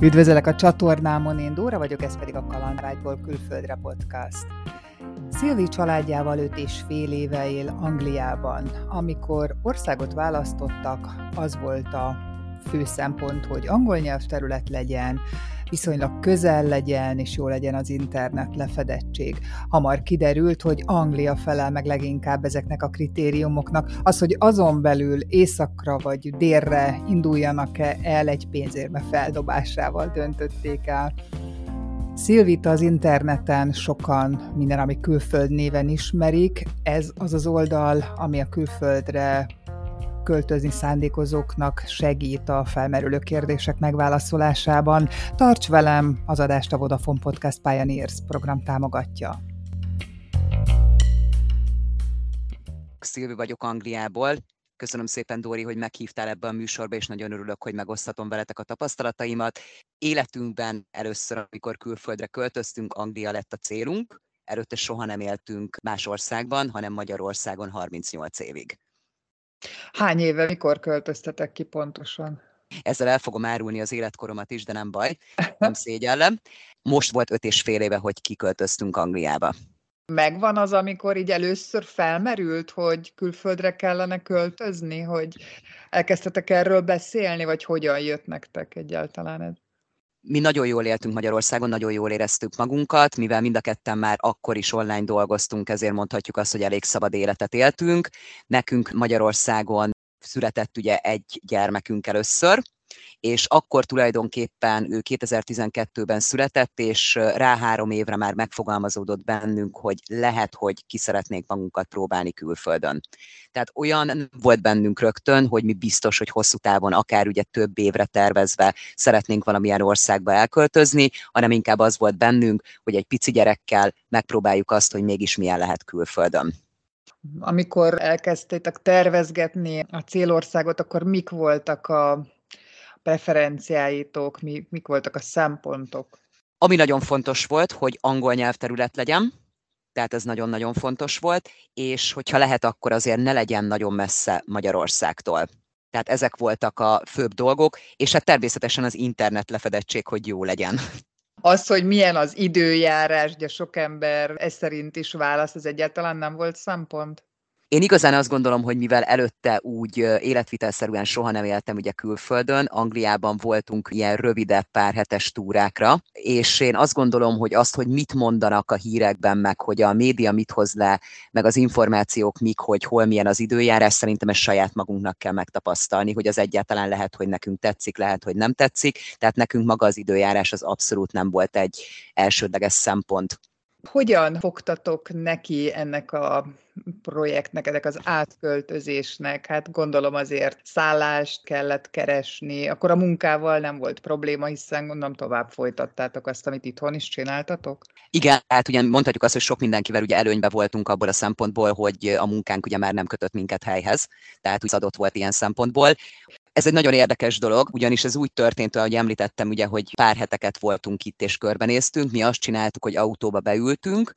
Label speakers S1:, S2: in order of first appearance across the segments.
S1: Üdvözöllek a csatornámon, én Dóra vagyok, ez pedig a Kalandvágyból külföldre podcast. Szilvi családjával öt és fél éve él Angliában. Amikor országot választottak, az volt a fő szempont, hogy angol nyelvterület legyen, viszonylag közel legyen, és jó legyen az internet lefedettség. Hamar kiderült, hogy Anglia felel meg leginkább ezeknek a kritériumoknak. Az, hogy azon belül északra vagy délre induljanak-e el egy pénzérme feldobásával döntötték el. Szilvit az interneten sokan minden, ami külföld néven ismerik. Ez az az oldal, ami a külföldre költözni szándékozóknak segít a felmerülő kérdések megválaszolásában. Tarts velem, az adást a Vodafone Podcast Pioneers program támogatja.
S2: Szilvi vagyok Angliából. Köszönöm szépen, Dóri, hogy meghívtál ebbe a műsorba, és nagyon örülök, hogy megosztatom veletek a tapasztalataimat. Életünkben először, amikor külföldre költöztünk, Anglia lett a célunk. Előtte soha nem éltünk más országban, hanem Magyarországon 38 évig.
S1: Hány éve, mikor költöztetek ki pontosan?
S2: Ezzel el fogom árulni az életkoromat is, de nem baj, nem szégyellem. Most volt öt és fél éve, hogy kiköltöztünk Angliába.
S1: Megvan az, amikor így először felmerült, hogy külföldre kellene költözni, hogy elkezdtetek erről beszélni, vagy hogyan jött nektek egyáltalán ez?
S2: Mi nagyon jól éltünk Magyarországon, nagyon jól éreztük magunkat, mivel mind a ketten már akkor is online dolgoztunk, ezért mondhatjuk azt, hogy elég szabad életet éltünk. Nekünk Magyarországon született ugye egy gyermekünk először, és akkor tulajdonképpen ő 2012-ben született, és rá három évre már megfogalmazódott bennünk, hogy lehet, hogy ki szeretnénk magunkat próbálni külföldön. Tehát olyan volt bennünk rögtön, hogy mi biztos, hogy hosszú távon, akár ugye több évre tervezve szeretnénk valamilyen országba elköltözni, hanem inkább az volt bennünk, hogy egy pici gyerekkel megpróbáljuk azt, hogy mégis milyen lehet külföldön.
S1: Amikor elkezdtétek tervezgetni a célországot, akkor mik voltak a preferenciáitok, mi, mik voltak a szempontok?
S2: Ami nagyon fontos volt, hogy angol nyelvterület legyen, tehát ez nagyon-nagyon fontos volt, és hogyha lehet, akkor azért ne legyen nagyon messze Magyarországtól. Tehát ezek voltak a főbb dolgok, és hát természetesen az internet lefedettség, hogy jó legyen.
S1: Az, hogy milyen az időjárás, ugye sok ember ez szerint is válasz, ez egyáltalán nem volt szempont?
S2: Én igazán azt gondolom, hogy mivel előtte úgy életvitelszerűen soha nem éltem ugye külföldön, Angliában voltunk ilyen rövidebb pár hetes túrákra, és én azt gondolom, hogy azt, hogy mit mondanak a hírekben, meg hogy a média mit hoz le, meg az információk mik, hogy hol milyen az időjárás, szerintem ezt saját magunknak kell megtapasztalni, hogy az egyáltalán lehet, hogy nekünk tetszik, lehet, hogy nem tetszik, tehát nekünk maga az időjárás az abszolút nem volt egy elsődleges szempont.
S1: Hogyan fogtatok neki ennek a projektnek, ennek az átköltözésnek? Hát gondolom azért szállást kellett keresni, akkor a munkával nem volt probléma, hiszen gondolom tovább folytattátok azt, amit itthon is csináltatok?
S2: Igen, hát ugye mondhatjuk azt, hogy sok mindenkivel ugye előnybe voltunk abból a szempontból, hogy a munkánk ugye már nem kötött minket helyhez, tehát úgy adott volt ilyen szempontból. Ez egy nagyon érdekes dolog, ugyanis ez úgy történt, ahogy említettem, ugye, hogy pár heteket voltunk itt és körbenéztünk. Mi azt csináltuk, hogy autóba beültünk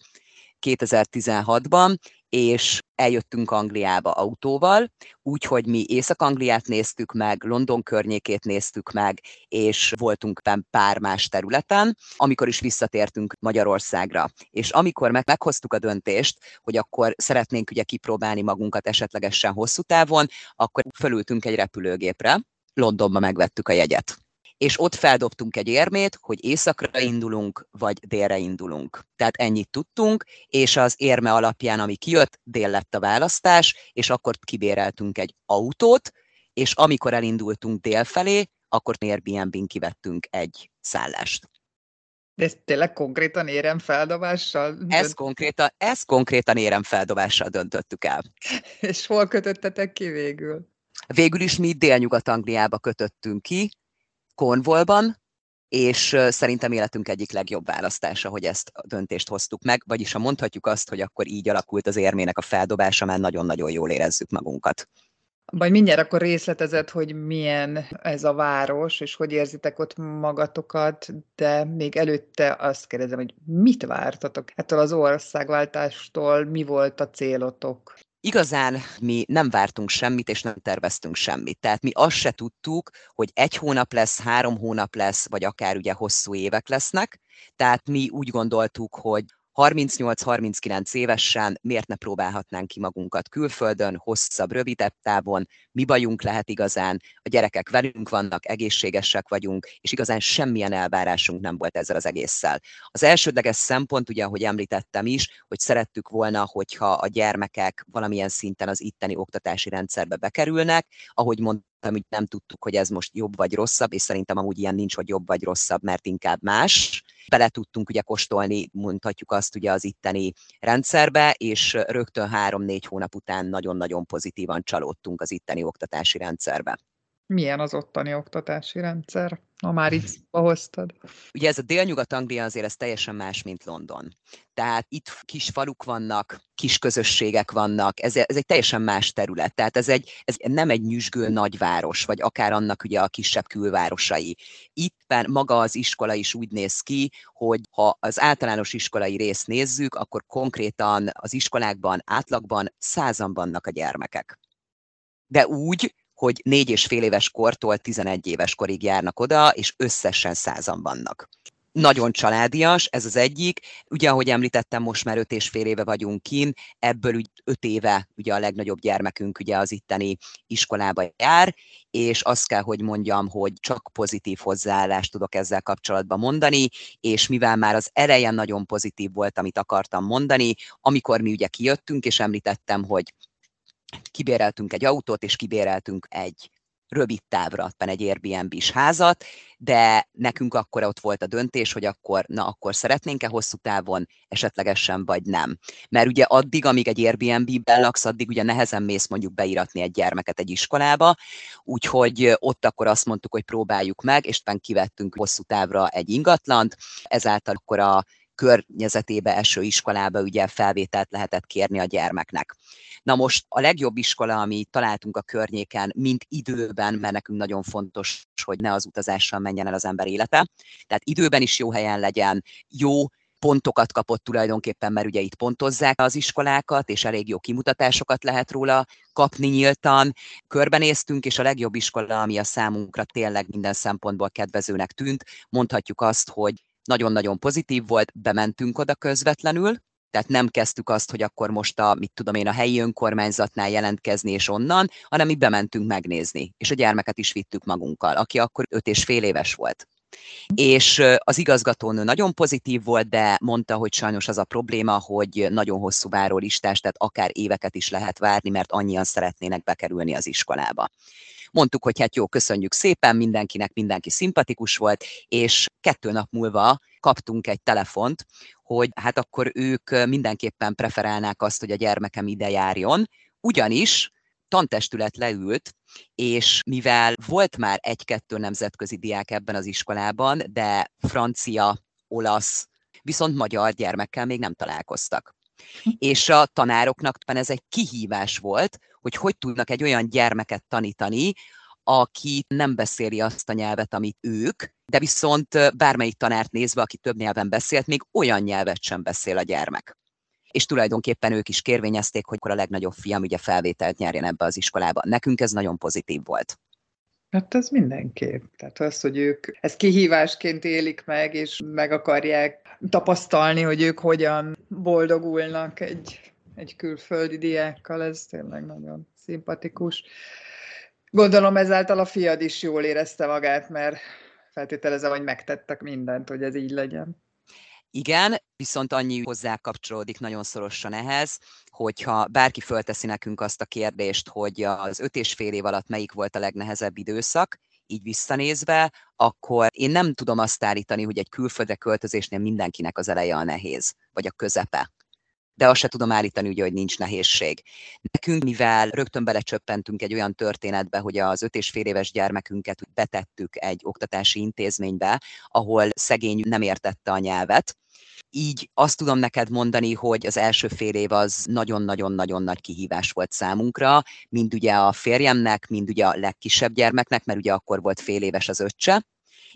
S2: 2016-ban, és eljöttünk Angliába autóval, úgyhogy mi Észak-Angliát néztük meg, London környékét néztük meg, és voltunk pár más területen, amikor is visszatértünk Magyarországra. És amikor meg meghoztuk a döntést, hogy akkor szeretnénk ugye kipróbálni magunkat esetlegesen hosszú távon, akkor fölültünk egy repülőgépre, Londonba megvettük a jegyet és ott feldobtunk egy érmét, hogy északra indulunk, vagy délre indulunk. Tehát ennyit tudtunk, és az érme alapján, ami kijött, dél lett a választás, és akkor kibéreltünk egy autót, és amikor elindultunk dél felé, akkor Airbnb-n kivettünk egy szállást.
S1: De ez tényleg konkrétan éremfeldobással?
S2: Ez konkrétan, ez konkrétan éremfeldobással döntöttük el.
S1: És hol kötöttetek ki végül?
S2: Végül is mi Délnyugat-Angliába kötöttünk ki, Cornwallban, és szerintem életünk egyik legjobb választása, hogy ezt a döntést hoztuk meg, vagyis ha mondhatjuk azt, hogy akkor így alakult az érmének a feldobása, mert nagyon-nagyon jól érezzük magunkat.
S1: Vagy mindjárt akkor részletezett, hogy milyen ez a város, és hogy érzitek ott magatokat, de még előtte azt kérdezem, hogy mit vártatok ettől az országváltástól, mi volt a célotok?
S2: Igazán mi nem vártunk semmit, és nem terveztünk semmit. Tehát mi azt se tudtuk, hogy egy hónap lesz, három hónap lesz, vagy akár ugye hosszú évek lesznek. Tehát mi úgy gondoltuk, hogy 38-39 évesen miért ne próbálhatnánk ki magunkat külföldön, hosszabb, rövidebb távon, mi bajunk lehet igazán, a gyerekek velünk vannak, egészségesek vagyunk, és igazán semmilyen elvárásunk nem volt ezzel az egésszel. Az elsődleges szempont, ugye, ahogy említettem is, hogy szerettük volna, hogyha a gyermekek valamilyen szinten az itteni oktatási rendszerbe bekerülnek, ahogy mondtam, hogy nem tudtuk, hogy ez most jobb vagy rosszabb, és szerintem amúgy ilyen nincs, hogy jobb vagy rosszabb, mert inkább más. Bele tudtunk ugye kóstolni, mondhatjuk azt ugye az itteni rendszerbe, és rögtön három-négy hónap után nagyon-nagyon pozitívan csalódtunk az itteni oktatási rendszerbe.
S1: Milyen az ottani oktatási rendszer, ha már így hoztad?
S2: Ugye ez a délnyugat-Anglia azért ez teljesen más, mint London. Tehát itt kis faluk vannak, kis közösségek vannak, ez, ez egy teljesen más terület. Tehát ez, egy, ez nem egy nyüzsgő nagyváros, vagy akár annak ugye a kisebb külvárosai. Itt maga az iskola is úgy néz ki, hogy ha az általános iskolai részt nézzük, akkor konkrétan az iskolákban átlagban százan vannak a gyermekek. De úgy, hogy négy és fél éves kortól 11 éves korig járnak oda, és összesen százan vannak. Nagyon családias, ez az egyik. Ugye, ahogy említettem, most már öt és fél éve vagyunk kin, ebből úgy öt éve ugye a legnagyobb gyermekünk ugye az itteni iskolába jár, és azt kell, hogy mondjam, hogy csak pozitív hozzáállást tudok ezzel kapcsolatban mondani, és mivel már az elejen nagyon pozitív volt, amit akartam mondani, amikor mi ugye kijöttünk, és említettem, hogy kibéreltünk egy autót, és kibéreltünk egy rövid távra, egy Airbnb-s házat, de nekünk akkor ott volt a döntés, hogy akkor, na akkor szeretnénk-e hosszú távon, esetlegesen vagy nem. Mert ugye addig, amíg egy Airbnb-ben laksz, addig ugye nehezen mész mondjuk beíratni egy gyermeket egy iskolába, úgyhogy ott akkor azt mondtuk, hogy próbáljuk meg, és kivettünk hosszú távra egy ingatlant, ezáltal akkor a környezetébe eső iskolába ugye felvételt lehetett kérni a gyermeknek. Na most a legjobb iskola, ami találtunk a környéken, mint időben, mert nekünk nagyon fontos, hogy ne az utazással menjen el az ember élete. Tehát időben is jó helyen legyen, jó pontokat kapott tulajdonképpen, mert ugye itt pontozzák az iskolákat, és elég jó kimutatásokat lehet róla kapni nyíltan. Körbenéztünk, és a legjobb iskola, ami a számunkra tényleg minden szempontból kedvezőnek tűnt, mondhatjuk azt, hogy nagyon-nagyon pozitív volt, bementünk oda közvetlenül, tehát nem kezdtük azt, hogy akkor most a, mit tudom én, a helyi önkormányzatnál jelentkezni és onnan, hanem mi bementünk megnézni, és a gyermeket is vittük magunkkal, aki akkor öt és fél éves volt. És az igazgatónő nagyon pozitív volt, de mondta, hogy sajnos az a probléma, hogy nagyon hosszú várólistás, tehát akár éveket is lehet várni, mert annyian szeretnének bekerülni az iskolába. Mondtuk, hogy hát jó, köszönjük szépen, mindenkinek mindenki szimpatikus volt, és kettő nap múlva kaptunk egy telefont, hogy hát akkor ők mindenképpen preferálnák azt, hogy a gyermekem ide járjon, ugyanis tantestület leült, és mivel volt már egy-kettő nemzetközi diák ebben az iskolában, de francia, olasz, viszont magyar gyermekkel még nem találkoztak. És a tanároknak ez egy kihívás volt, hogy hogy tudnak egy olyan gyermeket tanítani, aki nem beszéli azt a nyelvet, amit ők, de viszont bármelyik tanárt nézve, aki több nyelven beszélt, még olyan nyelvet sem beszél a gyermek. És tulajdonképpen ők is kérvényezték, hogy a legnagyobb fiam ugye felvételt nyerjen ebbe az iskolába. Nekünk ez nagyon pozitív volt.
S1: Hát ez mindenképp. Tehát az, hogy ők ezt kihívásként élik meg, és meg akarják tapasztalni, hogy ők hogyan boldogulnak egy, egy külföldi diákkal, ez tényleg nagyon szimpatikus. Gondolom ezáltal a fiad is jól érezte magát, mert feltételezem, hogy megtettek mindent, hogy ez így legyen.
S2: Igen, viszont annyi hozzá kapcsolódik nagyon szorosan ehhez, hogyha bárki fölteszi nekünk azt a kérdést, hogy az öt és fél év alatt melyik volt a legnehezebb időszak, így visszanézve, akkor én nem tudom azt állítani, hogy egy külföldre költözésnél mindenkinek az eleje a nehéz, vagy a közepe de azt se tudom állítani, ugye, hogy nincs nehézség. Nekünk, mivel rögtön belecsöppentünk egy olyan történetbe, hogy az öt és fél éves gyermekünket betettük egy oktatási intézménybe, ahol szegény nem értette a nyelvet, így azt tudom neked mondani, hogy az első fél év az nagyon-nagyon-nagyon nagy kihívás volt számunkra, mind ugye a férjemnek, mind ugye a legkisebb gyermeknek, mert ugye akkor volt fél éves az öccse,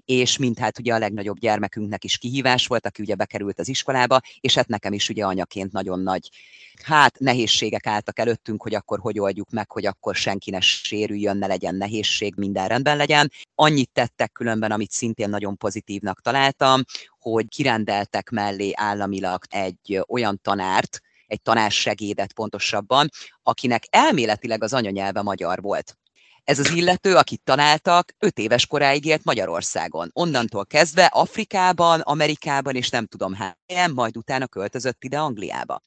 S2: és mint hát ugye a legnagyobb gyermekünknek is kihívás volt, aki ugye bekerült az iskolába, és hát nekem is ugye anyaként nagyon nagy, hát nehézségek álltak előttünk, hogy akkor hogy oldjuk meg, hogy akkor senki ne sérüljön, ne legyen nehézség, minden rendben legyen. Annyit tettek különben, amit szintén nagyon pozitívnak találtam, hogy kirendeltek mellé államilag egy olyan tanárt, egy tanársegédet pontosabban, akinek elméletileg az anyanyelve magyar volt. Ez az illető, akit találtak, öt éves koráig élt Magyarországon. Onnantól kezdve Afrikában, Amerikában és nem tudom hány, majd utána költözött ide Angliába.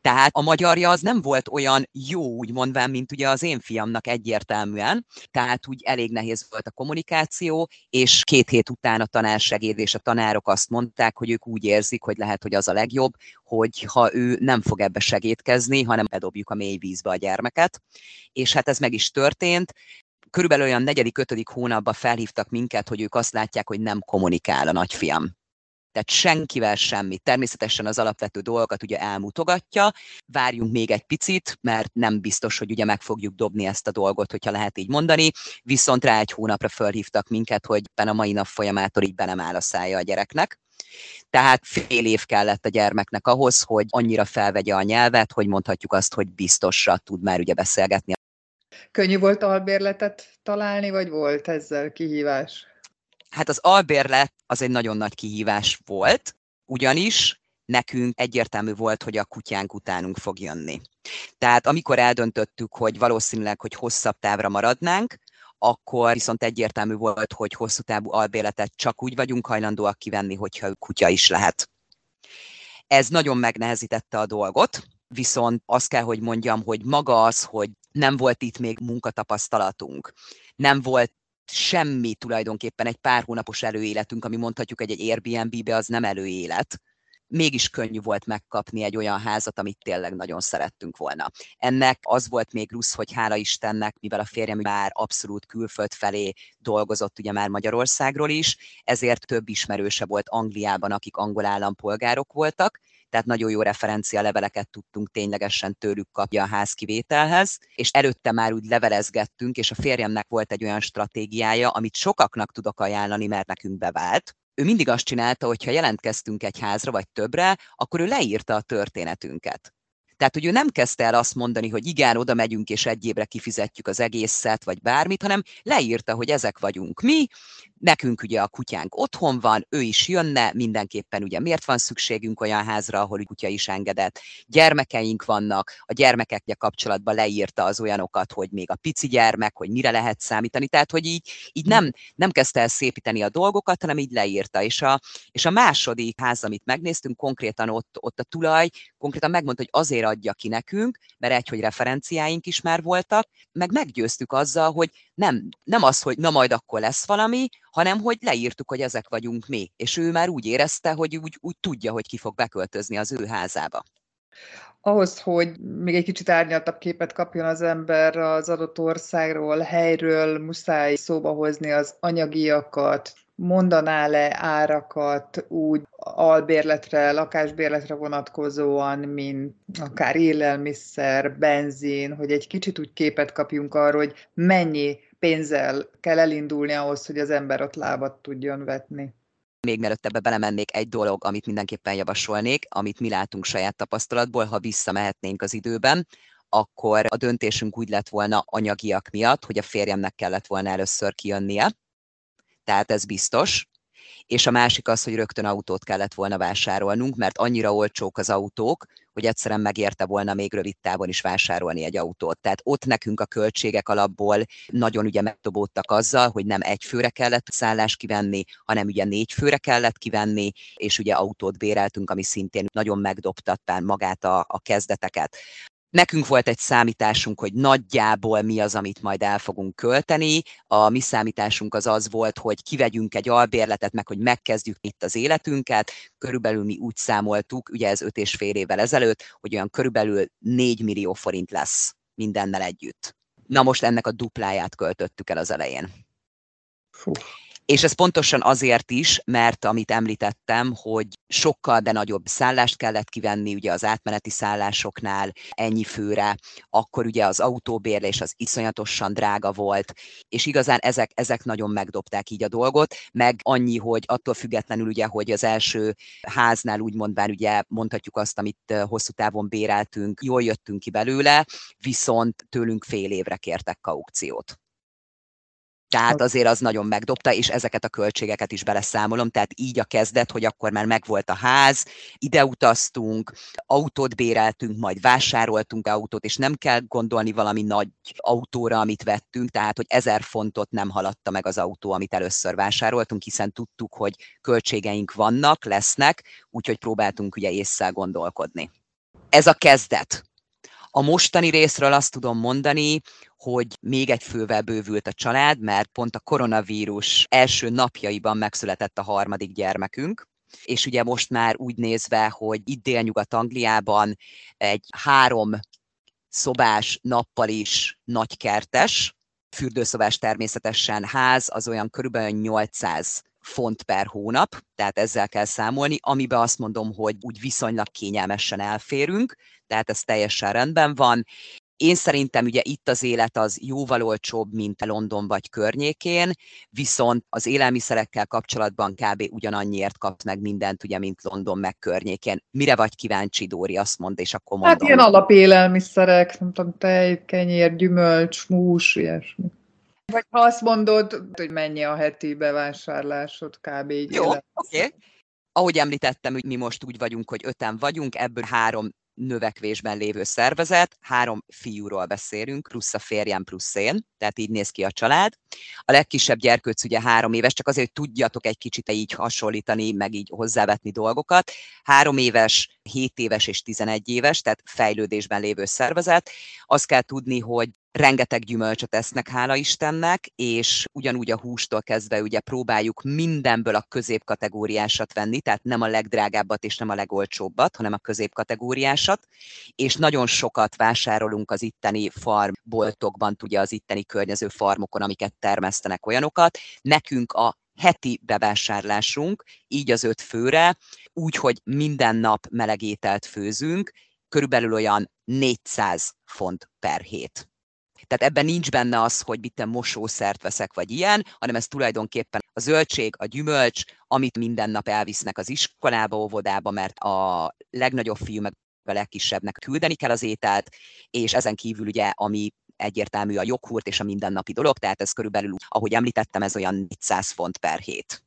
S2: Tehát a magyarja az nem volt olyan jó, úgy mondván, mint ugye az én fiamnak egyértelműen, tehát úgy elég nehéz volt a kommunikáció, és két hét után a tanársegéd és a tanárok azt mondták, hogy ők úgy érzik, hogy lehet, hogy az a legjobb, hogy ha ő nem fog ebbe segítkezni, hanem bedobjuk a mély vízbe a gyermeket. És hát ez meg is történt, körülbelül olyan negyedik, ötödik hónapban felhívtak minket, hogy ők azt látják, hogy nem kommunikál a nagyfiam tehát senkivel semmi. Természetesen az alapvető dolgokat ugye elmutogatja, várjunk még egy picit, mert nem biztos, hogy ugye meg fogjuk dobni ezt a dolgot, hogyha lehet így mondani, viszont rá egy hónapra fölhívtak minket, hogy a mai nap folyamától így be nem áll a szája a gyereknek. Tehát fél év kellett a gyermeknek ahhoz, hogy annyira felvegye a nyelvet, hogy mondhatjuk azt, hogy biztosra tud már ugye beszélgetni.
S1: Könnyű volt albérletet találni, vagy volt ezzel kihívás?
S2: Hát az albérlet az egy nagyon nagy kihívás volt, ugyanis nekünk egyértelmű volt, hogy a kutyánk utánunk fog jönni. Tehát amikor eldöntöttük, hogy valószínűleg, hogy hosszabb távra maradnánk, akkor viszont egyértelmű volt, hogy hosszú távú albérletet csak úgy vagyunk hajlandóak kivenni, hogyha kutya is lehet. Ez nagyon megnehezítette a dolgot, viszont azt kell, hogy mondjam, hogy maga az, hogy nem volt itt még munkatapasztalatunk, nem volt semmi tulajdonképpen egy pár hónapos előéletünk, ami mondhatjuk egy, egy Airbnb-be, az nem előélet. Mégis könnyű volt megkapni egy olyan házat, amit tényleg nagyon szerettünk volna. Ennek az volt még plusz, hogy hála Istennek, mivel a férjem már abszolút külföld felé dolgozott ugye már Magyarországról is, ezért több ismerőse volt Angliában, akik angol állampolgárok voltak, tehát nagyon jó referencia leveleket tudtunk ténylegesen tőlük kapni a házkivételhez, és előtte már úgy levelezgettünk, és a férjemnek volt egy olyan stratégiája, amit sokaknak tudok ajánlani, mert nekünk bevált, ő mindig azt csinálta, hogy ha jelentkeztünk egy házra vagy többre, akkor ő leírta a történetünket. Tehát, hogy ő nem kezdte el azt mondani, hogy igen, oda megyünk és egy évre kifizetjük az egészet, vagy bármit, hanem leírta, hogy ezek vagyunk mi, nekünk ugye a kutyánk otthon van, ő is jönne, mindenképpen ugye miért van szükségünk olyan házra, ahol kutya is engedett. Gyermekeink vannak, a gyermekekkel kapcsolatban leírta az olyanokat, hogy még a pici gyermek, hogy mire lehet számítani, tehát hogy így, így nem, nem kezdte el szépíteni a dolgokat, hanem így leírta. És a, és a második ház, amit megnéztünk, konkrétan ott, ott a tulaj, konkrétan megmondta, hogy azért adja ki nekünk, mert egy, hogy referenciáink is már voltak, meg meggyőztük azzal, hogy nem, nem az, hogy na majd akkor lesz valami, hanem hogy leírtuk, hogy ezek vagyunk mi. És ő már úgy érezte, hogy úgy, úgy tudja, hogy ki fog beköltözni az ő házába.
S1: Ahhoz, hogy még egy kicsit árnyaltabb képet kapjon az ember az adott országról, helyről, muszáj szóba hozni az anyagiakat, mondaná le árakat úgy albérletre, lakásbérletre vonatkozóan, mint akár élelmiszer, benzin, hogy egy kicsit úgy képet kapjunk arról, hogy mennyi pénzzel kell elindulni ahhoz, hogy az ember ott lábat tudjon vetni.
S2: Még mielőtt ebbe belemennék, egy dolog, amit mindenképpen javasolnék, amit mi látunk saját tapasztalatból, ha visszamehetnénk az időben, akkor a döntésünk úgy lett volna anyagiak miatt, hogy a férjemnek kellett volna először kijönnie, tehát ez biztos. És a másik az, hogy rögtön autót kellett volna vásárolnunk, mert annyira olcsók az autók, hogy egyszerűen megérte volna még rövid távon is vásárolni egy autót. Tehát ott nekünk a költségek alapból nagyon ugye megdobódtak azzal, hogy nem egy főre kellett szállást kivenni, hanem ugye négy főre kellett kivenni, és ugye autót béreltünk, ami szintén nagyon megdobtatta magát a, a kezdeteket. Nekünk volt egy számításunk, hogy nagyjából mi az, amit majd el fogunk költeni. A mi számításunk az az volt, hogy kivegyünk egy albérletet, meg hogy megkezdjük itt az életünket. Körülbelül mi úgy számoltuk, ugye ez öt és fél évvel ezelőtt, hogy olyan körülbelül 4 millió forint lesz mindennel együtt. Na most ennek a dupláját költöttük el az elején. Fú. És ez pontosan azért is, mert amit említettem, hogy sokkal, de nagyobb szállást kellett kivenni ugye az átmeneti szállásoknál ennyi főre, akkor ugye az autóbérlés az iszonyatosan drága volt, és igazán ezek, ezek nagyon megdobták így a dolgot, meg annyi, hogy attól függetlenül ugye, hogy az első háznál úgymond bár ugye mondhatjuk azt, amit hosszú távon béreltünk, jól jöttünk ki belőle, viszont tőlünk fél évre kértek kaukciót. Tehát azért az nagyon megdobta, és ezeket a költségeket is beleszámolom, tehát így a kezdet, hogy akkor már megvolt a ház, ide utaztunk, autót béreltünk, majd vásároltunk autót, és nem kell gondolni valami nagy autóra, amit vettünk, tehát hogy ezer fontot nem haladta meg az autó, amit először vásároltunk, hiszen tudtuk, hogy költségeink vannak, lesznek, úgyhogy próbáltunk ugye észre gondolkodni. Ez a kezdet. A mostani részről azt tudom mondani, hogy még egy fővel bővült a család, mert pont a koronavírus első napjaiban megszületett a harmadik gyermekünk, és ugye most már úgy nézve, hogy itt délnyugat-Angliában egy három szobás, nappal is nagykertes, fürdőszobás természetesen ház, az olyan körülbelül 800 font per hónap, tehát ezzel kell számolni, amiben azt mondom, hogy úgy viszonylag kényelmesen elférünk, tehát ez teljesen rendben van. Én szerintem ugye itt az élet az jóval olcsóbb, mint London vagy környékén, viszont az élelmiszerekkel kapcsolatban kb. ugyanannyiért kap meg mindent, ugye, mint London meg környékén. Mire vagy kíváncsi, Dóri, azt mond, és akkor mondom.
S1: Hát ilyen alapélelmiszerek, nem tudom, tej, kenyér, gyümölcs, mús, ilyesmi. Vagy ha azt mondod, hogy mennyi a heti bevásárlásod kb. így
S2: Jó, oké. Okay. Ahogy említettem, mi most úgy vagyunk, hogy öten vagyunk, ebből három növekvésben lévő szervezet, három fiúról beszélünk, plusz a férjem, plusz én, tehát így néz ki a család. A legkisebb gyerkőc ugye három éves, csak azért, hogy tudjatok egy kicsit így hasonlítani, meg így hozzávetni dolgokat. Három éves, 7 éves és 11 éves, tehát fejlődésben lévő szervezet. Azt kell tudni, hogy rengeteg gyümölcsöt esznek, hála Istennek, és ugyanúgy a hústól kezdve ugye próbáljuk mindenből a középkategóriásat venni, tehát nem a legdrágábbat és nem a legolcsóbbat, hanem a középkategóriásat, és nagyon sokat vásárolunk az itteni farmboltokban, ugye az itteni környező farmokon, amiket termesztenek olyanokat. Nekünk a heti bevásárlásunk, így az öt főre, úgy, hogy minden nap melegételt főzünk, körülbelül olyan 400 font per hét. Tehát ebben nincs benne az, hogy mit mosószert veszek, vagy ilyen, hanem ez tulajdonképpen a zöldség, a gyümölcs, amit minden nap elvisznek az iskolába, óvodába, mert a legnagyobb fiú meg a legkisebbnek küldeni kell az ételt, és ezen kívül ugye, ami egyértelmű a joghurt és a mindennapi dolog, tehát ez körülbelül, ahogy említettem, ez olyan 400 font per hét.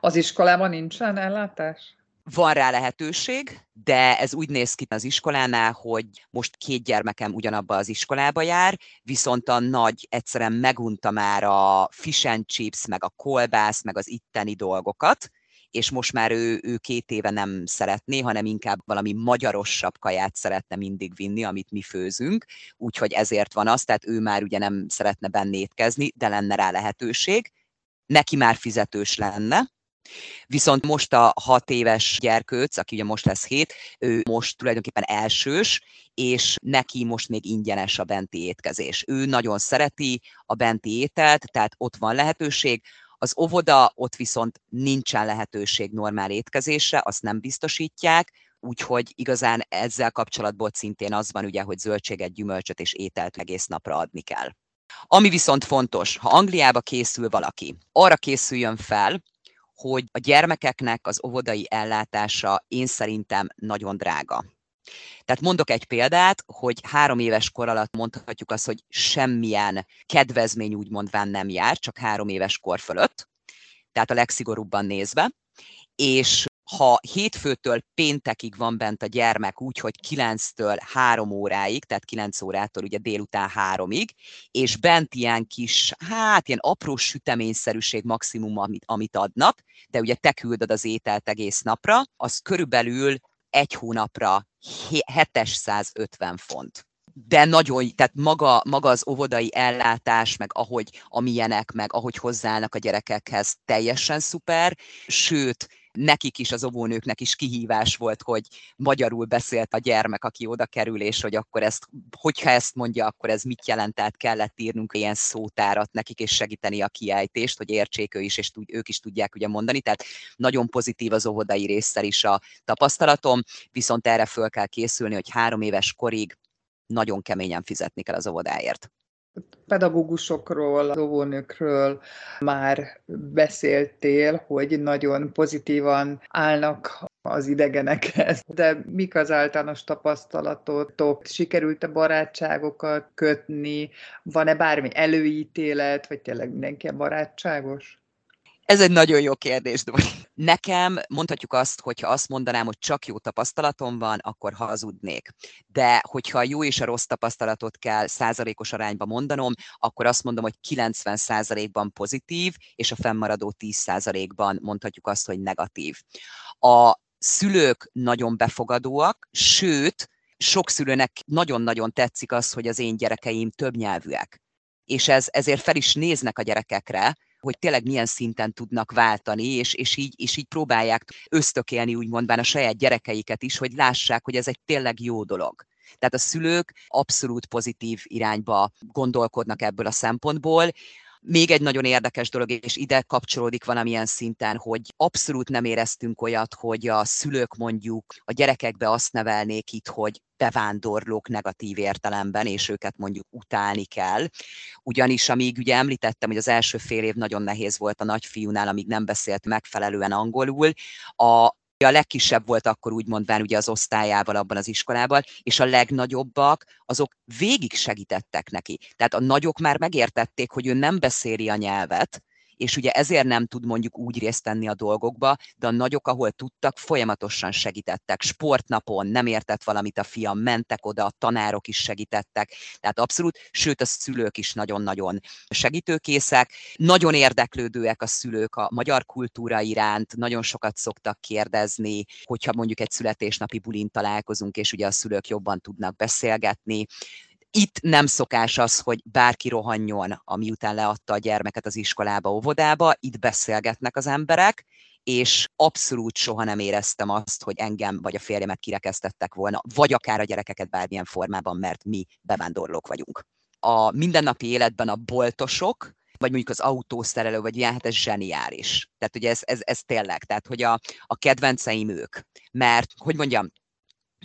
S1: Az iskolában nincsen ellátás?
S2: Van rá lehetőség, de ez úgy néz ki az iskolánál, hogy most két gyermekem ugyanabba az iskolába jár, viszont a nagy egyszerűen megunta már a fish and chips, meg a kolbász, meg az itteni dolgokat, és most már ő, ő két éve nem szeretné, hanem inkább valami magyarosabb kaját szeretne mindig vinni, amit mi főzünk, úgyhogy ezért van az, tehát ő már ugye nem szeretne benne étkezni, de lenne rá lehetőség. Neki már fizetős lenne, Viszont most a hat éves gyerkőc, aki ugye most lesz hét, ő most tulajdonképpen elsős, és neki most még ingyenes a benti étkezés. Ő nagyon szereti a benti ételt, tehát ott van lehetőség. Az óvoda, ott viszont nincsen lehetőség normál étkezésre, azt nem biztosítják, úgyhogy igazán ezzel kapcsolatból szintén az van ugye, hogy zöldséget, gyümölcsöt és ételt egész napra adni kell. Ami viszont fontos, ha Angliába készül valaki, arra készüljön fel, hogy a gyermekeknek az óvodai ellátása én szerintem nagyon drága. Tehát mondok egy példát, hogy három éves kor alatt mondhatjuk azt, hogy semmilyen kedvezmény úgymond nem jár, csak három éves kor fölött, tehát a legszigorúbban nézve, és ha hétfőtől péntekig van bent a gyermek úgy, hogy 9-től 3 óráig, tehát 9 órától ugye délután 3-ig, és bent ilyen kis, hát ilyen apró süteményszerűség maximum, amit, amit adnak, de ugye te küldöd az ételt egész napra, az körülbelül egy hónapra 750 font. De nagyon, tehát maga, maga az óvodai ellátás, meg ahogy amilyenek, meg ahogy hozzáállnak a gyerekekhez, teljesen szuper, sőt, nekik is, az óvónőknek is kihívás volt, hogy magyarul beszélt a gyermek, aki oda kerül, és hogy akkor ezt, hogyha ezt mondja, akkor ez mit jelent, tehát kellett írnunk ilyen szótárat nekik, és segíteni a kiejtést, hogy értsék ő is, és ők is tudják ugye mondani, tehát nagyon pozitív az óvodai résszel is a tapasztalatom, viszont erre föl kell készülni, hogy három éves korig nagyon keményen fizetni kell az óvodáért
S1: pedagógusokról, óvónőkről már beszéltél, hogy nagyon pozitívan állnak az idegenekhez. De mik az általános tapasztalatotok? Sikerült-e barátságokat kötni? Van-e bármi előítélet, vagy tényleg mindenki barátságos?
S2: Ez egy nagyon jó kérdés, Dori. Nekem mondhatjuk azt, hogyha azt mondanám, hogy csak jó tapasztalatom van, akkor hazudnék. De hogyha a jó és a rossz tapasztalatot kell százalékos arányba mondanom, akkor azt mondom, hogy 90 százalékban pozitív, és a fennmaradó 10 százalékban mondhatjuk azt, hogy negatív. A szülők nagyon befogadóak, sőt, sok szülőnek nagyon-nagyon tetszik az, hogy az én gyerekeim több nyelvűek. És ez, ezért fel is néznek a gyerekekre, hogy tényleg milyen szinten tudnak váltani, és, és, így, és így próbálják ösztökélni úgymondván a saját gyerekeiket is, hogy lássák, hogy ez egy tényleg jó dolog. Tehát a szülők abszolút pozitív irányba gondolkodnak ebből a szempontból, még egy nagyon érdekes dolog, és ide kapcsolódik valamilyen szinten, hogy abszolút nem éreztünk olyat, hogy a szülők mondjuk a gyerekekbe azt nevelnék itt, hogy bevándorlók negatív értelemben, és őket mondjuk utálni kell. Ugyanis, amíg ugye említettem, hogy az első fél év nagyon nehéz volt a nagyfiúnál, amíg nem beszélt megfelelően angolul, a a legkisebb volt akkor úgy mondván ugye az osztályával abban az iskolában, és a legnagyobbak azok végig segítettek neki. Tehát a nagyok már megértették, hogy ő nem beszéli a nyelvet, és ugye ezért nem tud mondjuk úgy részt tenni a dolgokba, de a nagyok, ahol tudtak, folyamatosan segítettek. Sportnapon nem értett valamit a fiam, mentek oda, a tanárok is segítettek, tehát abszolút, sőt a szülők is nagyon-nagyon segítőkészek. Nagyon érdeklődőek a szülők a magyar kultúra iránt, nagyon sokat szoktak kérdezni, hogyha mondjuk egy születésnapi bulin találkozunk, és ugye a szülők jobban tudnak beszélgetni itt nem szokás az, hogy bárki rohanjon, amiután leadta a gyermeket az iskolába, óvodába, itt beszélgetnek az emberek, és abszolút soha nem éreztem azt, hogy engem vagy a férjemet kirekesztettek volna, vagy akár a gyerekeket bármilyen formában, mert mi bevándorlók vagyunk. A mindennapi életben a boltosok, vagy mondjuk az autószerelő, vagy ilyen, hát ez zseniális. Tehát ugye ez, ez, ez tényleg, tehát hogy a, a kedvenceim ők. Mert, hogy mondjam,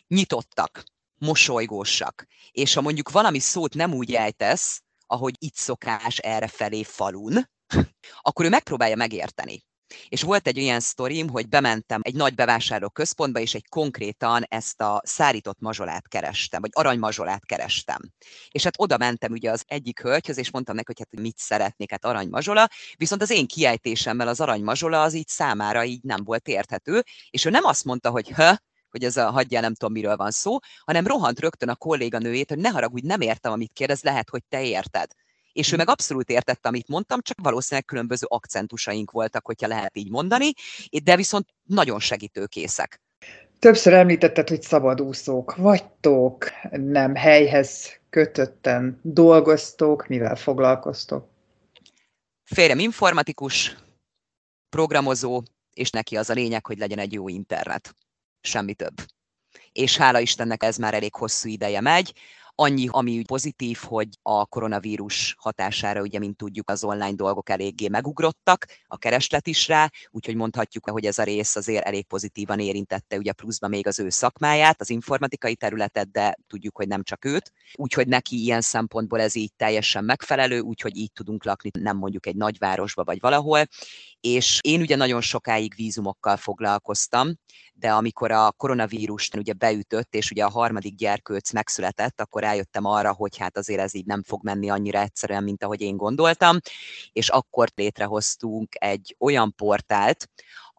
S2: nyitottak, mosolygósak. És ha mondjuk valami szót nem úgy ejtesz, ahogy itt szokás erre felé falun, akkor ő megpróbálja megérteni. És volt egy olyan sztorim, hogy bementem egy nagy bevásárló központba, és egy konkrétan ezt a szárított mazsolát kerestem, vagy aranymazsolát kerestem. És hát oda mentem ugye az egyik hölgyhöz, és mondtam neki, hogy hát mit szeretnék, hát aranymazsola, viszont az én kiejtésemmel az aranymazsola az így számára így nem volt érthető, és ő nem azt mondta, hogy ha, hogy ez a hagyjál, nem tudom, miről van szó, hanem rohant rögtön a kolléganőjét, hogy ne haragudj, nem értem, amit kérdez, lehet, hogy te érted. És ő hm. meg abszolút értette, amit mondtam, csak valószínűleg különböző akcentusaink voltak, hogyha lehet így mondani, de viszont nagyon segítőkészek.
S1: Többször említetted, hogy szabadúszók vagytok, nem helyhez kötötten dolgoztok, mivel foglalkoztok?
S2: Férjem informatikus, programozó, és neki az a lényeg, hogy legyen egy jó internet semmi több. És hála Istennek ez már elég hosszú ideje megy. Annyi, ami pozitív, hogy a koronavírus hatására, ugye, mint tudjuk, az online dolgok eléggé megugrottak, a kereslet is rá, úgyhogy mondhatjuk, hogy ez a rész azért elég pozitívan érintette ugye pluszban még az ő szakmáját, az informatikai területet, de tudjuk, hogy nem csak őt. Úgyhogy neki ilyen szempontból ez így teljesen megfelelő, úgyhogy így tudunk lakni, nem mondjuk egy nagyvárosba vagy valahol. És én ugye nagyon sokáig vízumokkal foglalkoztam, de amikor a koronavírus ugye beütött, és ugye a harmadik gyerkőc megszületett, akkor rájöttem arra, hogy hát azért ez így nem fog menni annyira egyszerűen, mint ahogy én gondoltam, és akkor létrehoztunk egy olyan portált,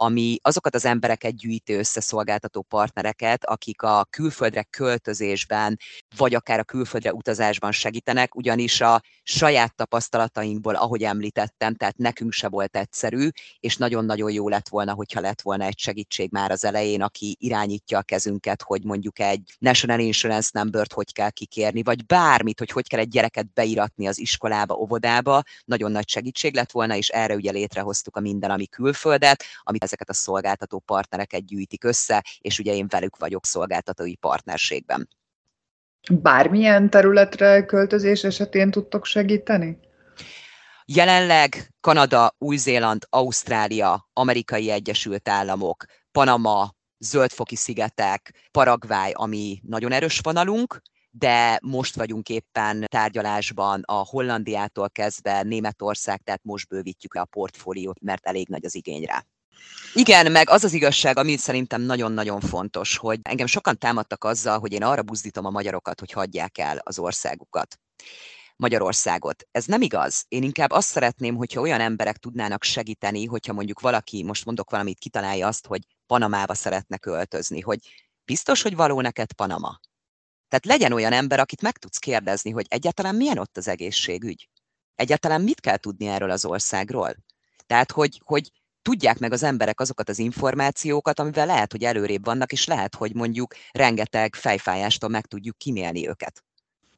S2: ami azokat az embereket gyűjti össze szolgáltató partnereket, akik a külföldre költözésben, vagy akár a külföldre utazásban segítenek, ugyanis a saját tapasztalatainkból, ahogy említettem, tehát nekünk se volt egyszerű, és nagyon-nagyon jó lett volna, hogyha lett volna egy segítség már az elején, aki irányítja a kezünket, hogy mondjuk egy National Insurance Number-t hogy kell kikérni, vagy bármit, hogy hogy kell egy gyereket beiratni az iskolába, óvodába, nagyon nagy segítség lett volna, és erre ugye létrehoztuk a Minden, ami külföldet, amit ezeket a szolgáltató partnereket gyűjtik össze, és ugye én velük vagyok szolgáltatói partnerségben.
S1: Bármilyen területre költözés esetén tudtok segíteni?
S2: Jelenleg Kanada, Új-Zéland, Ausztrália, Amerikai Egyesült Államok, Panama, Zöldfoki szigetek, Paraguay, ami nagyon erős vonalunk, de most vagyunk éppen tárgyalásban a Hollandiától kezdve Németország, tehát most bővítjük le a portfóliót, mert elég nagy az igény rá. Igen, meg az az igazság, ami szerintem nagyon-nagyon fontos, hogy engem sokan támadtak azzal, hogy én arra buzdítom a magyarokat, hogy hagyják el az országukat. Magyarországot. Ez nem igaz. Én inkább azt szeretném, hogyha olyan emberek tudnának segíteni, hogyha mondjuk valaki, most mondok valamit, kitalálja azt, hogy Panamába szeretne költözni, hogy biztos, hogy való neked Panama. Tehát legyen olyan ember, akit meg tudsz kérdezni, hogy egyáltalán milyen ott az egészségügy. Egyáltalán mit kell tudni erről az országról. Tehát, hogy, hogy tudják meg az emberek azokat az információkat, amivel lehet, hogy előrébb vannak, és lehet, hogy mondjuk rengeteg fejfájástól meg tudjuk kimélni őket.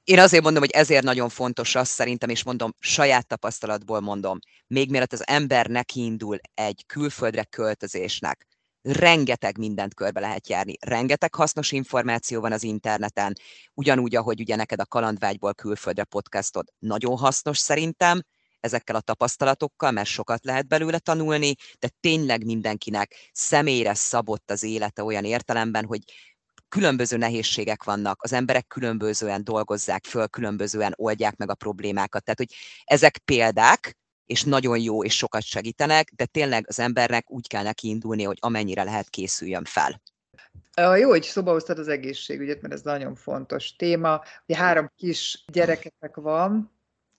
S2: Én azért mondom, hogy ezért nagyon fontos az szerintem, és mondom, saját tapasztalatból mondom, még mielőtt az ember nekiindul egy külföldre költözésnek, rengeteg mindent körbe lehet járni, rengeteg hasznos információ van az interneten, ugyanúgy, ahogy ugye neked a Kalandvágyból külföldre podcastod nagyon hasznos szerintem, ezekkel a tapasztalatokkal, mert sokat lehet belőle tanulni, de tényleg mindenkinek személyre szabott az élete olyan értelemben, hogy különböző nehézségek vannak, az emberek különbözően dolgozzák föl, különbözően oldják meg a problémákat. Tehát, hogy ezek példák, és nagyon jó, és sokat segítenek, de tényleg az embernek úgy kell neki indulni, hogy amennyire lehet készüljön fel.
S1: Jó, hogy szoba hoztad az egészségügyet, mert ez nagyon fontos téma. Ugye három kis gyereketek van,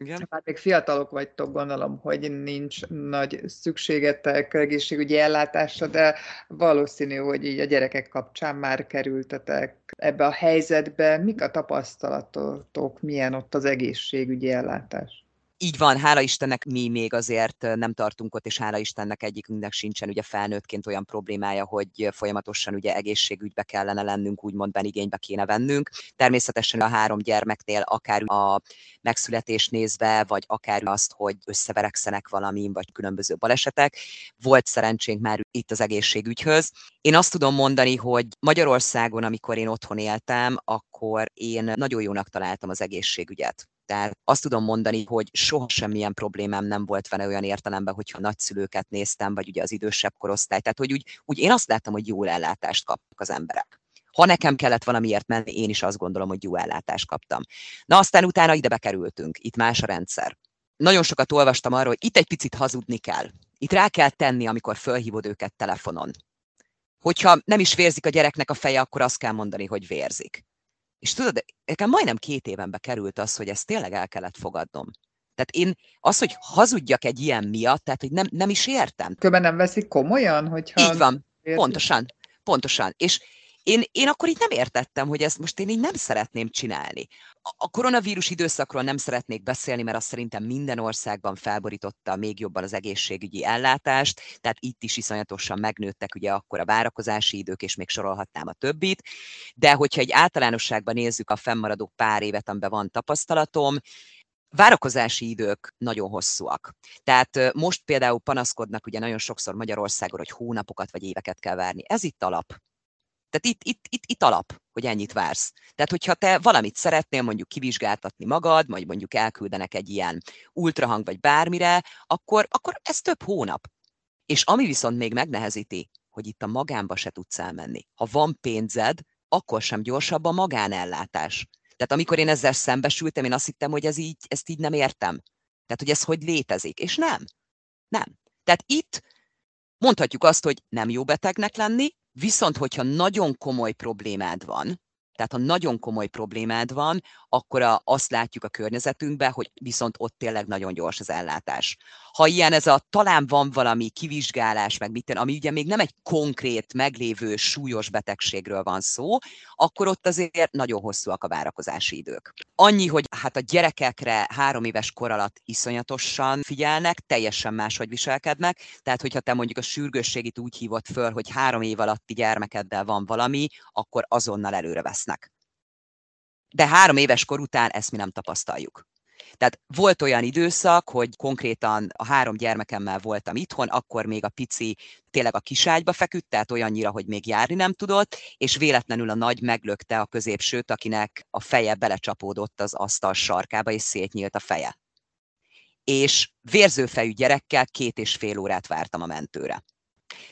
S1: igen. Hát még fiatalok vagytok, gondolom, hogy nincs nagy szükségetek egészségügyi ellátásra, de valószínű, hogy így a gyerekek kapcsán már kerültetek ebbe a helyzetbe. Mik a tapasztalatok, milyen ott az egészségügyi ellátás?
S2: Így van, hála Istennek mi még azért nem tartunk ott, és hála Istennek egyikünknek sincsen ugye felnőttként olyan problémája, hogy folyamatosan ugye egészségügybe kellene lennünk, úgymond benigénybe kéne vennünk. Természetesen a három gyermeknél akár a megszületés nézve, vagy akár azt, hogy összeverekszenek valamin, vagy különböző balesetek. Volt szerencsénk már itt az egészségügyhöz. Én azt tudom mondani, hogy Magyarországon, amikor én otthon éltem, akkor én nagyon jónak találtam az egészségügyet. Tehát azt tudom mondani, hogy soha semmilyen problémám nem volt vele olyan értelemben, hogyha nagyszülőket néztem, vagy ugye az idősebb korosztály. Tehát, hogy úgy, úgy én azt láttam, hogy jó ellátást kaptak az emberek. Ha nekem kellett valamiért menni, én is azt gondolom, hogy jó ellátást kaptam. Na aztán utána ide bekerültünk, itt más a rendszer. Nagyon sokat olvastam arról, hogy itt egy picit hazudni kell. Itt rá kell tenni, amikor fölhívod őket telefonon. Hogyha nem is vérzik a gyereknek a feje, akkor azt kell mondani, hogy vérzik. És tudod, nekem majdnem két évenbe került az, hogy ezt tényleg el kellett fogadnom. Tehát én az, hogy hazudjak egy ilyen miatt, tehát hogy nem, nem is értem.
S1: Köben nem veszik komolyan, hogyha...
S2: Így van, érti? pontosan, pontosan. És én, én akkor így nem értettem, hogy ezt most én így nem szeretném csinálni. A koronavírus időszakról nem szeretnék beszélni, mert azt szerintem minden országban felborította még jobban az egészségügyi ellátást, tehát itt is iszonyatosan megnőttek ugye akkor a várakozási idők, és még sorolhatnám a többit. De hogyha egy általánosságban nézzük a fennmaradó pár évet, amiben van tapasztalatom, Várakozási idők nagyon hosszúak. Tehát most például panaszkodnak ugye nagyon sokszor Magyarországon, hogy hónapokat vagy éveket kell várni. Ez itt alap. Tehát itt, itt, itt, itt alap, hogy ennyit vársz. Tehát, hogyha te valamit szeretnél mondjuk kivizsgáltatni magad, vagy mondjuk elküldenek egy ilyen ultrahang vagy bármire, akkor, akkor ez több hónap. És ami viszont még megnehezíti, hogy itt a magánba se tudsz elmenni. Ha van pénzed, akkor sem gyorsabb a magánellátás. Tehát amikor én ezzel szembesültem, én azt hittem, hogy ez így, ezt így nem értem. Tehát, hogy ez hogy létezik. És nem. Nem. Tehát itt mondhatjuk azt, hogy nem jó betegnek lenni, Viszont, hogyha nagyon komoly problémád van, tehát ha nagyon komoly problémád van, akkor azt látjuk a környezetünkben, hogy viszont ott tényleg nagyon gyors az ellátás. Ha ilyen ez a talán van valami kivizsgálás, meg mit, ami ugye még nem egy konkrét, meglévő súlyos betegségről van szó, akkor ott azért nagyon hosszúak a várakozási idők. Annyi, hogy hát a gyerekekre három éves kor alatt iszonyatosan figyelnek, teljesen máshogy viselkednek, tehát hogyha te mondjuk a sürgősségit úgy hívod föl, hogy három év alatti gyermekeddel van valami, akkor azonnal előre vesznek de három éves kor után ezt mi nem tapasztaljuk. Tehát volt olyan időszak, hogy konkrétan a három gyermekemmel voltam itthon, akkor még a pici tényleg a kiságyba feküdt, tehát olyannyira, hogy még járni nem tudott, és véletlenül a nagy meglökte a középsőt, akinek a feje belecsapódott az asztal sarkába, és szétnyílt a feje. És vérzőfejű gyerekkel két és fél órát vártam a mentőre.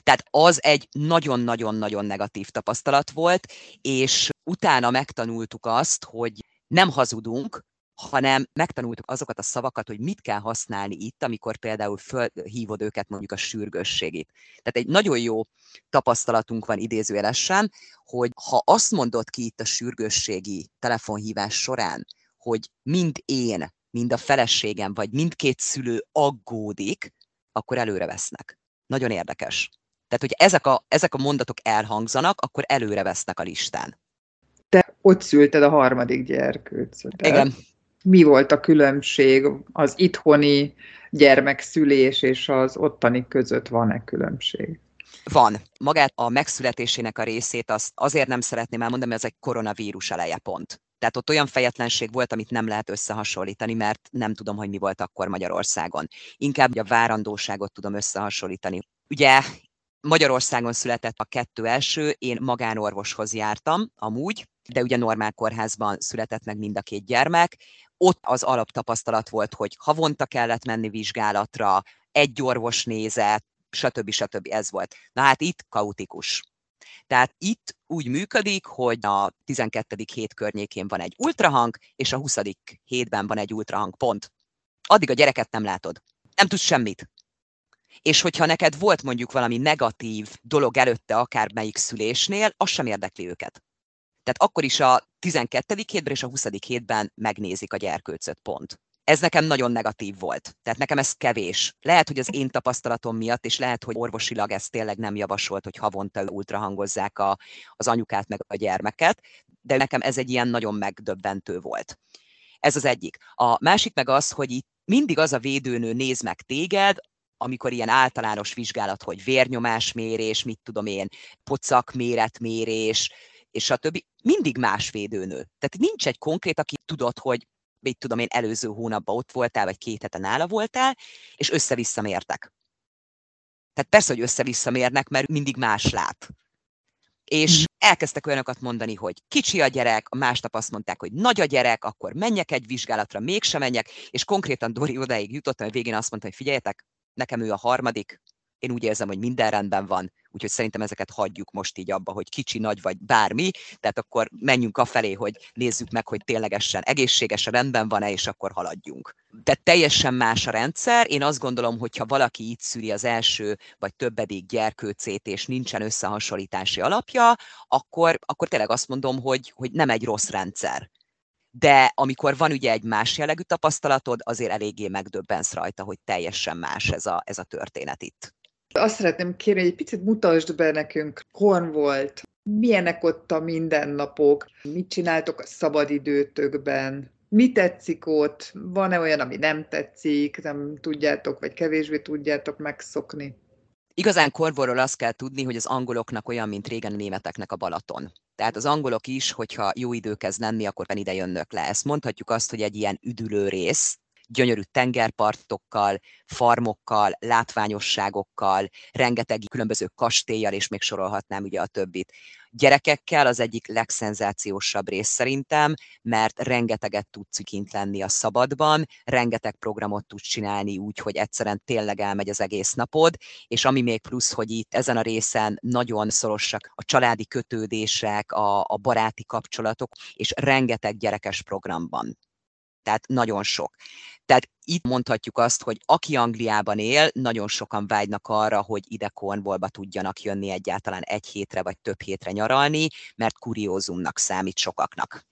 S2: Tehát az egy nagyon-nagyon-nagyon negatív tapasztalat volt, és utána megtanultuk azt, hogy nem hazudunk, hanem megtanultuk azokat a szavakat, hogy mit kell használni itt, amikor például fölhívod őket mondjuk a sürgősségét. Tehát egy nagyon jó tapasztalatunk van idézőjelesen, hogy ha azt mondod ki itt a sürgősségi telefonhívás során, hogy mind én, mind a feleségem, vagy mindkét szülő aggódik, akkor előre vesznek. Nagyon érdekes. Tehát, hogy ezek a, ezek a mondatok elhangzanak, akkor előre vesznek a listán.
S1: Te ott szülted a harmadik gyerkőcöt.
S2: Igen.
S1: Mi volt a különbség az itthoni gyermekszülés és az ottani között? Van-e különbség?
S2: Van. Magát a megszületésének a részét azt azért nem szeretném elmondani, mert ez egy koronavírus eleje pont. Tehát ott olyan fejetlenség volt, amit nem lehet összehasonlítani, mert nem tudom, hogy mi volt akkor Magyarországon. Inkább a várandóságot tudom összehasonlítani. Ugye Magyarországon született a kettő első, én magánorvoshoz jártam amúgy, de ugye normál kórházban született meg mind a két gyermek. Ott az alaptapasztalat volt, hogy havonta kellett menni vizsgálatra, egy orvos nézett, stb. stb. ez volt. Na hát itt kautikus. Tehát itt úgy működik, hogy a 12. hét környékén van egy ultrahang, és a 20. hétben van egy ultrahang, pont. Addig a gyereket nem látod. Nem tudsz semmit. És hogyha neked volt mondjuk valami negatív dolog előtte akármelyik szülésnél, az sem érdekli őket. Tehát akkor is a 12. hétben és a 20. hétben megnézik a gyerkőcöt pont. Ez nekem nagyon negatív volt. Tehát nekem ez kevés. Lehet, hogy az én tapasztalatom miatt, és lehet, hogy orvosilag ez tényleg nem javasolt, hogy havonta ultrahangozzák a, az anyukát meg a gyermeket, de nekem ez egy ilyen nagyon megdöbbentő volt. Ez az egyik. A másik meg az, hogy itt mindig az a védőnő néz meg téged, amikor ilyen általános vizsgálat, hogy vérnyomásmérés, mit tudom én, pocak méretmérés, és a többi, mindig más védőnő. Tehát nincs egy konkrét, aki tudod, hogy mit tudom én, előző hónapban ott voltál, vagy két hete nála voltál, és össze-vissza mértek. Tehát persze, hogy össze-vissza mérnek, mert mindig más lát. És mhm. elkezdtek olyanokat mondani, hogy kicsi a gyerek, a másnap azt mondták, hogy nagy a gyerek, akkor menjek egy vizsgálatra, mégsem menjek, és konkrétan Dori odáig jutottam, hogy végén azt mondta, hogy figyeljetek, nekem ő a harmadik, én úgy érzem, hogy minden rendben van, úgyhogy szerintem ezeket hagyjuk most így abba, hogy kicsi, nagy vagy bármi, tehát akkor menjünk a felé, hogy nézzük meg, hogy ténylegesen egészségesen rendben van-e, és akkor haladjunk. Tehát teljesen más a rendszer. Én azt gondolom, hogy ha valaki itt szüli az első vagy többedik gyerkőcét, és nincsen összehasonlítási alapja, akkor, akkor tényleg azt mondom, hogy, hogy nem egy rossz rendszer de amikor van ugye egy más jellegű tapasztalatod, azért eléggé megdöbbensz rajta, hogy teljesen más ez a, ez a történet itt.
S1: Azt szeretném kérni, hogy egy picit mutasd be nekünk, hon volt, milyenek ott a mindennapok, mit csináltok a szabadidőtökben, mi tetszik ott, van-e olyan, ami nem tetszik, nem tudjátok, vagy kevésbé tudjátok megszokni?
S2: Igazán korborról azt kell tudni, hogy az angoloknak olyan, mint régen a németeknek a Balaton. Tehát az angolok is, hogyha jó idő kezd lenni, akkor ide jönnek le. Ezt mondhatjuk azt, hogy egy ilyen üdülő rész, gyönyörű tengerpartokkal, farmokkal, látványosságokkal, rengeteg különböző kastélyjal, és még sorolhatnám ugye a többit. Gyerekekkel az egyik legszenzációsabb rész szerintem, mert rengeteget tudsz kint lenni a szabadban, rengeteg programot tudsz csinálni úgy, hogy egyszerűen tényleg elmegy az egész napod, és ami még plusz, hogy itt ezen a részen nagyon szorosak a családi kötődések, a, a baráti kapcsolatok, és rengeteg gyerekes programban tehát nagyon sok. Tehát itt mondhatjuk azt, hogy aki Angliában él, nagyon sokan vágynak arra, hogy ide Cornwallba tudjanak jönni egyáltalán egy hétre vagy több hétre nyaralni, mert kuriózumnak számít sokaknak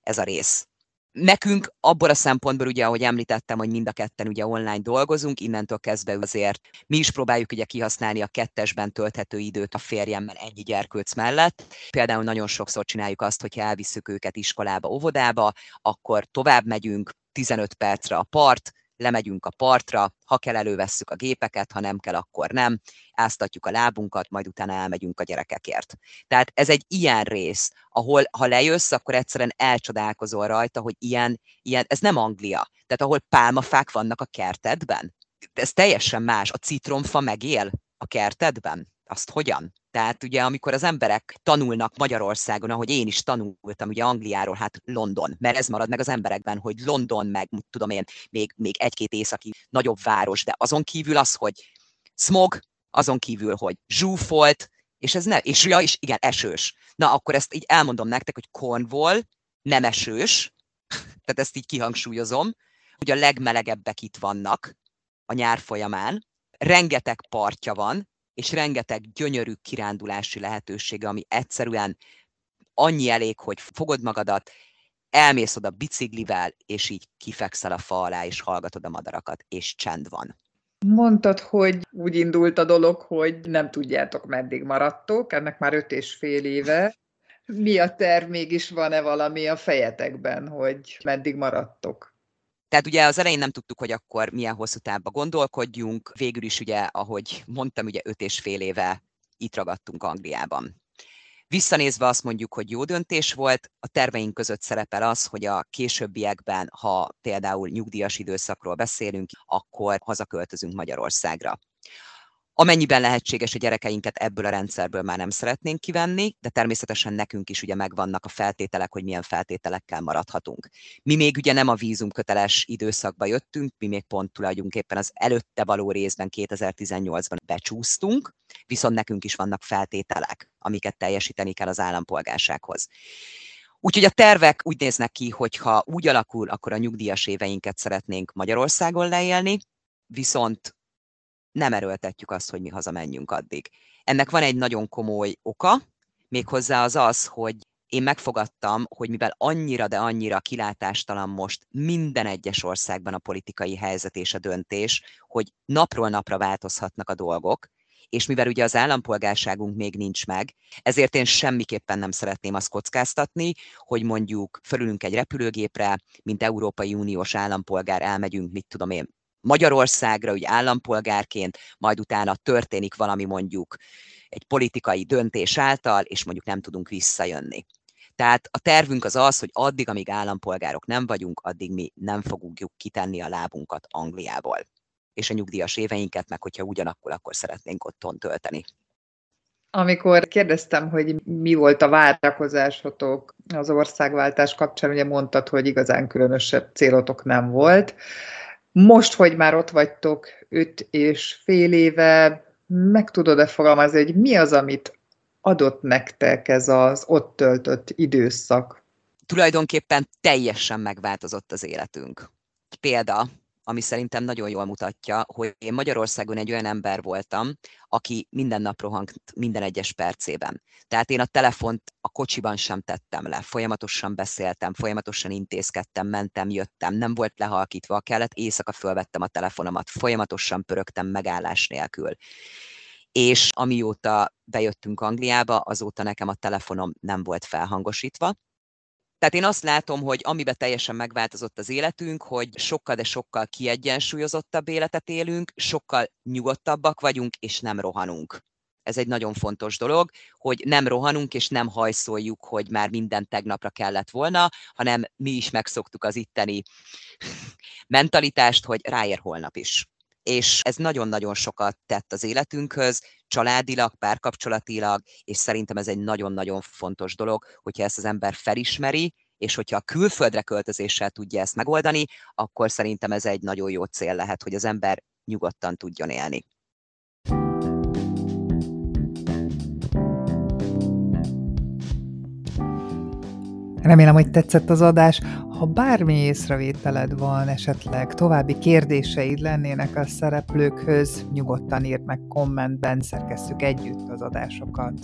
S2: ez a rész. Nekünk abból a szempontból, ugye, ahogy említettem, hogy mind a ketten ugye online dolgozunk, innentől kezdve azért mi is próbáljuk ugye kihasználni a kettesben tölthető időt a férjemmel ennyi gyerkőc mellett. Például nagyon sokszor csináljuk azt, hogy elviszük őket iskolába, óvodába, akkor tovább megyünk, 15 percre a part, lemegyünk a partra, ha kell elővesszük a gépeket, ha nem kell, akkor nem, áztatjuk a lábunkat, majd utána elmegyünk a gyerekekért. Tehát ez egy ilyen rész, ahol ha lejössz, akkor egyszerűen elcsodálkozol rajta, hogy ilyen, ilyen ez nem Anglia, tehát ahol pálmafák vannak a kertedben. Ez teljesen más. A citromfa megél a kertedben. Azt hogyan? Tehát ugye, amikor az emberek tanulnak Magyarországon, ahogy én is tanultam ugye Angliáról, hát London, mert ez marad meg az emberekben, hogy London, meg tudom én, még, még egy-két északi nagyobb város, de azon kívül az, hogy smog, azon kívül, hogy zsúfolt, és ez ne, és ja, és igen, esős. Na, akkor ezt így elmondom nektek, hogy Cornwall nem esős, tehát ezt így kihangsúlyozom, hogy a legmelegebbek itt vannak a nyár folyamán, rengeteg partja van, és rengeteg gyönyörű kirándulási lehetősége, ami egyszerűen annyi elég, hogy fogod magadat, elmész oda biciklivel, és így kifekszel a fa alá, és hallgatod a madarakat, és csend van.
S1: Mondtad, hogy úgy indult a dolog, hogy nem tudjátok, meddig maradtok, ennek már öt és fél éve. Mi a terv, mégis van-e valami a fejetekben, hogy meddig maradtok?
S2: Tehát ugye az elején nem tudtuk, hogy akkor milyen hosszú távba gondolkodjunk, végül is ugye, ahogy mondtam, ugye öt és fél éve itt ragadtunk Angliában. Visszanézve azt mondjuk, hogy jó döntés volt, a terveink között szerepel az, hogy a későbbiekben, ha például nyugdíjas időszakról beszélünk, akkor hazaköltözünk Magyarországra. Amennyiben lehetséges, a gyerekeinket ebből a rendszerből már nem szeretnénk kivenni, de természetesen nekünk is ugye megvannak a feltételek, hogy milyen feltételekkel maradhatunk. Mi még ugye nem a vízumköteles időszakba jöttünk, mi még pont tulajdonképpen az előtte való részben 2018-ban becsúsztunk, viszont nekünk is vannak feltételek, amiket teljesíteni kell az állampolgársághoz. Úgyhogy a tervek úgy néznek ki, hogy ha úgy alakul, akkor a nyugdíjas éveinket szeretnénk Magyarországon leélni, viszont nem erőltetjük azt, hogy mi hazamenjünk addig. Ennek van egy nagyon komoly oka, méghozzá az az, hogy én megfogadtam, hogy mivel annyira, de annyira kilátástalan most minden egyes országban a politikai helyzet és a döntés, hogy napról napra változhatnak a dolgok, és mivel ugye az állampolgárságunk még nincs meg, ezért én semmiképpen nem szeretném azt kockáztatni, hogy mondjuk fölülünk egy repülőgépre, mint Európai Uniós állampolgár elmegyünk, mit tudom én, Magyarországra, úgy állampolgárként, majd utána történik valami mondjuk egy politikai döntés által, és mondjuk nem tudunk visszajönni. Tehát a tervünk az az, hogy addig, amíg állampolgárok nem vagyunk, addig mi nem fogjuk kitenni a lábunkat Angliából. És a nyugdíjas éveinket, meg hogyha ugyanakkor, akkor szeretnénk otthon tölteni.
S1: Amikor kérdeztem, hogy mi volt a várakozásotok az országváltás kapcsán, ugye mondtad, hogy igazán különösebb célotok nem volt. Most, hogy már ott vagytok öt és fél éve, meg tudod-e fogalmazni, hogy mi az, amit adott nektek ez az ott töltött időszak?
S2: Tulajdonképpen teljesen megváltozott az életünk. Példa, ami szerintem nagyon jól mutatja, hogy én Magyarországon egy olyan ember voltam, aki minden nap rohangt minden egyes percében. Tehát én a telefont a kocsiban sem tettem le, folyamatosan beszéltem, folyamatosan intézkedtem, mentem, jöttem, nem volt lehalkítva, kellett, éjszaka fölvettem a telefonomat, folyamatosan pörögtem megállás nélkül. És amióta bejöttünk Angliába, azóta nekem a telefonom nem volt felhangosítva, tehát én azt látom, hogy amiben teljesen megváltozott az életünk, hogy sokkal, de sokkal kiegyensúlyozottabb életet élünk, sokkal nyugodtabbak vagyunk, és nem rohanunk. Ez egy nagyon fontos dolog, hogy nem rohanunk, és nem hajszoljuk, hogy már minden tegnapra kellett volna, hanem mi is megszoktuk az itteni mentalitást, hogy ráér holnap is és ez nagyon-nagyon sokat tett az életünkhöz, családilag, párkapcsolatilag, és szerintem ez egy nagyon-nagyon fontos dolog, hogyha ezt az ember felismeri, és hogyha a külföldre költözéssel tudja ezt megoldani, akkor szerintem ez egy nagyon jó cél lehet, hogy az ember nyugodtan tudjon élni.
S1: Remélem, hogy tetszett az adás. Ha bármi észrevételed van, esetleg további kérdéseid lennének a szereplőkhöz, nyugodtan írd meg kommentben, szerkesszük együtt az adásokat.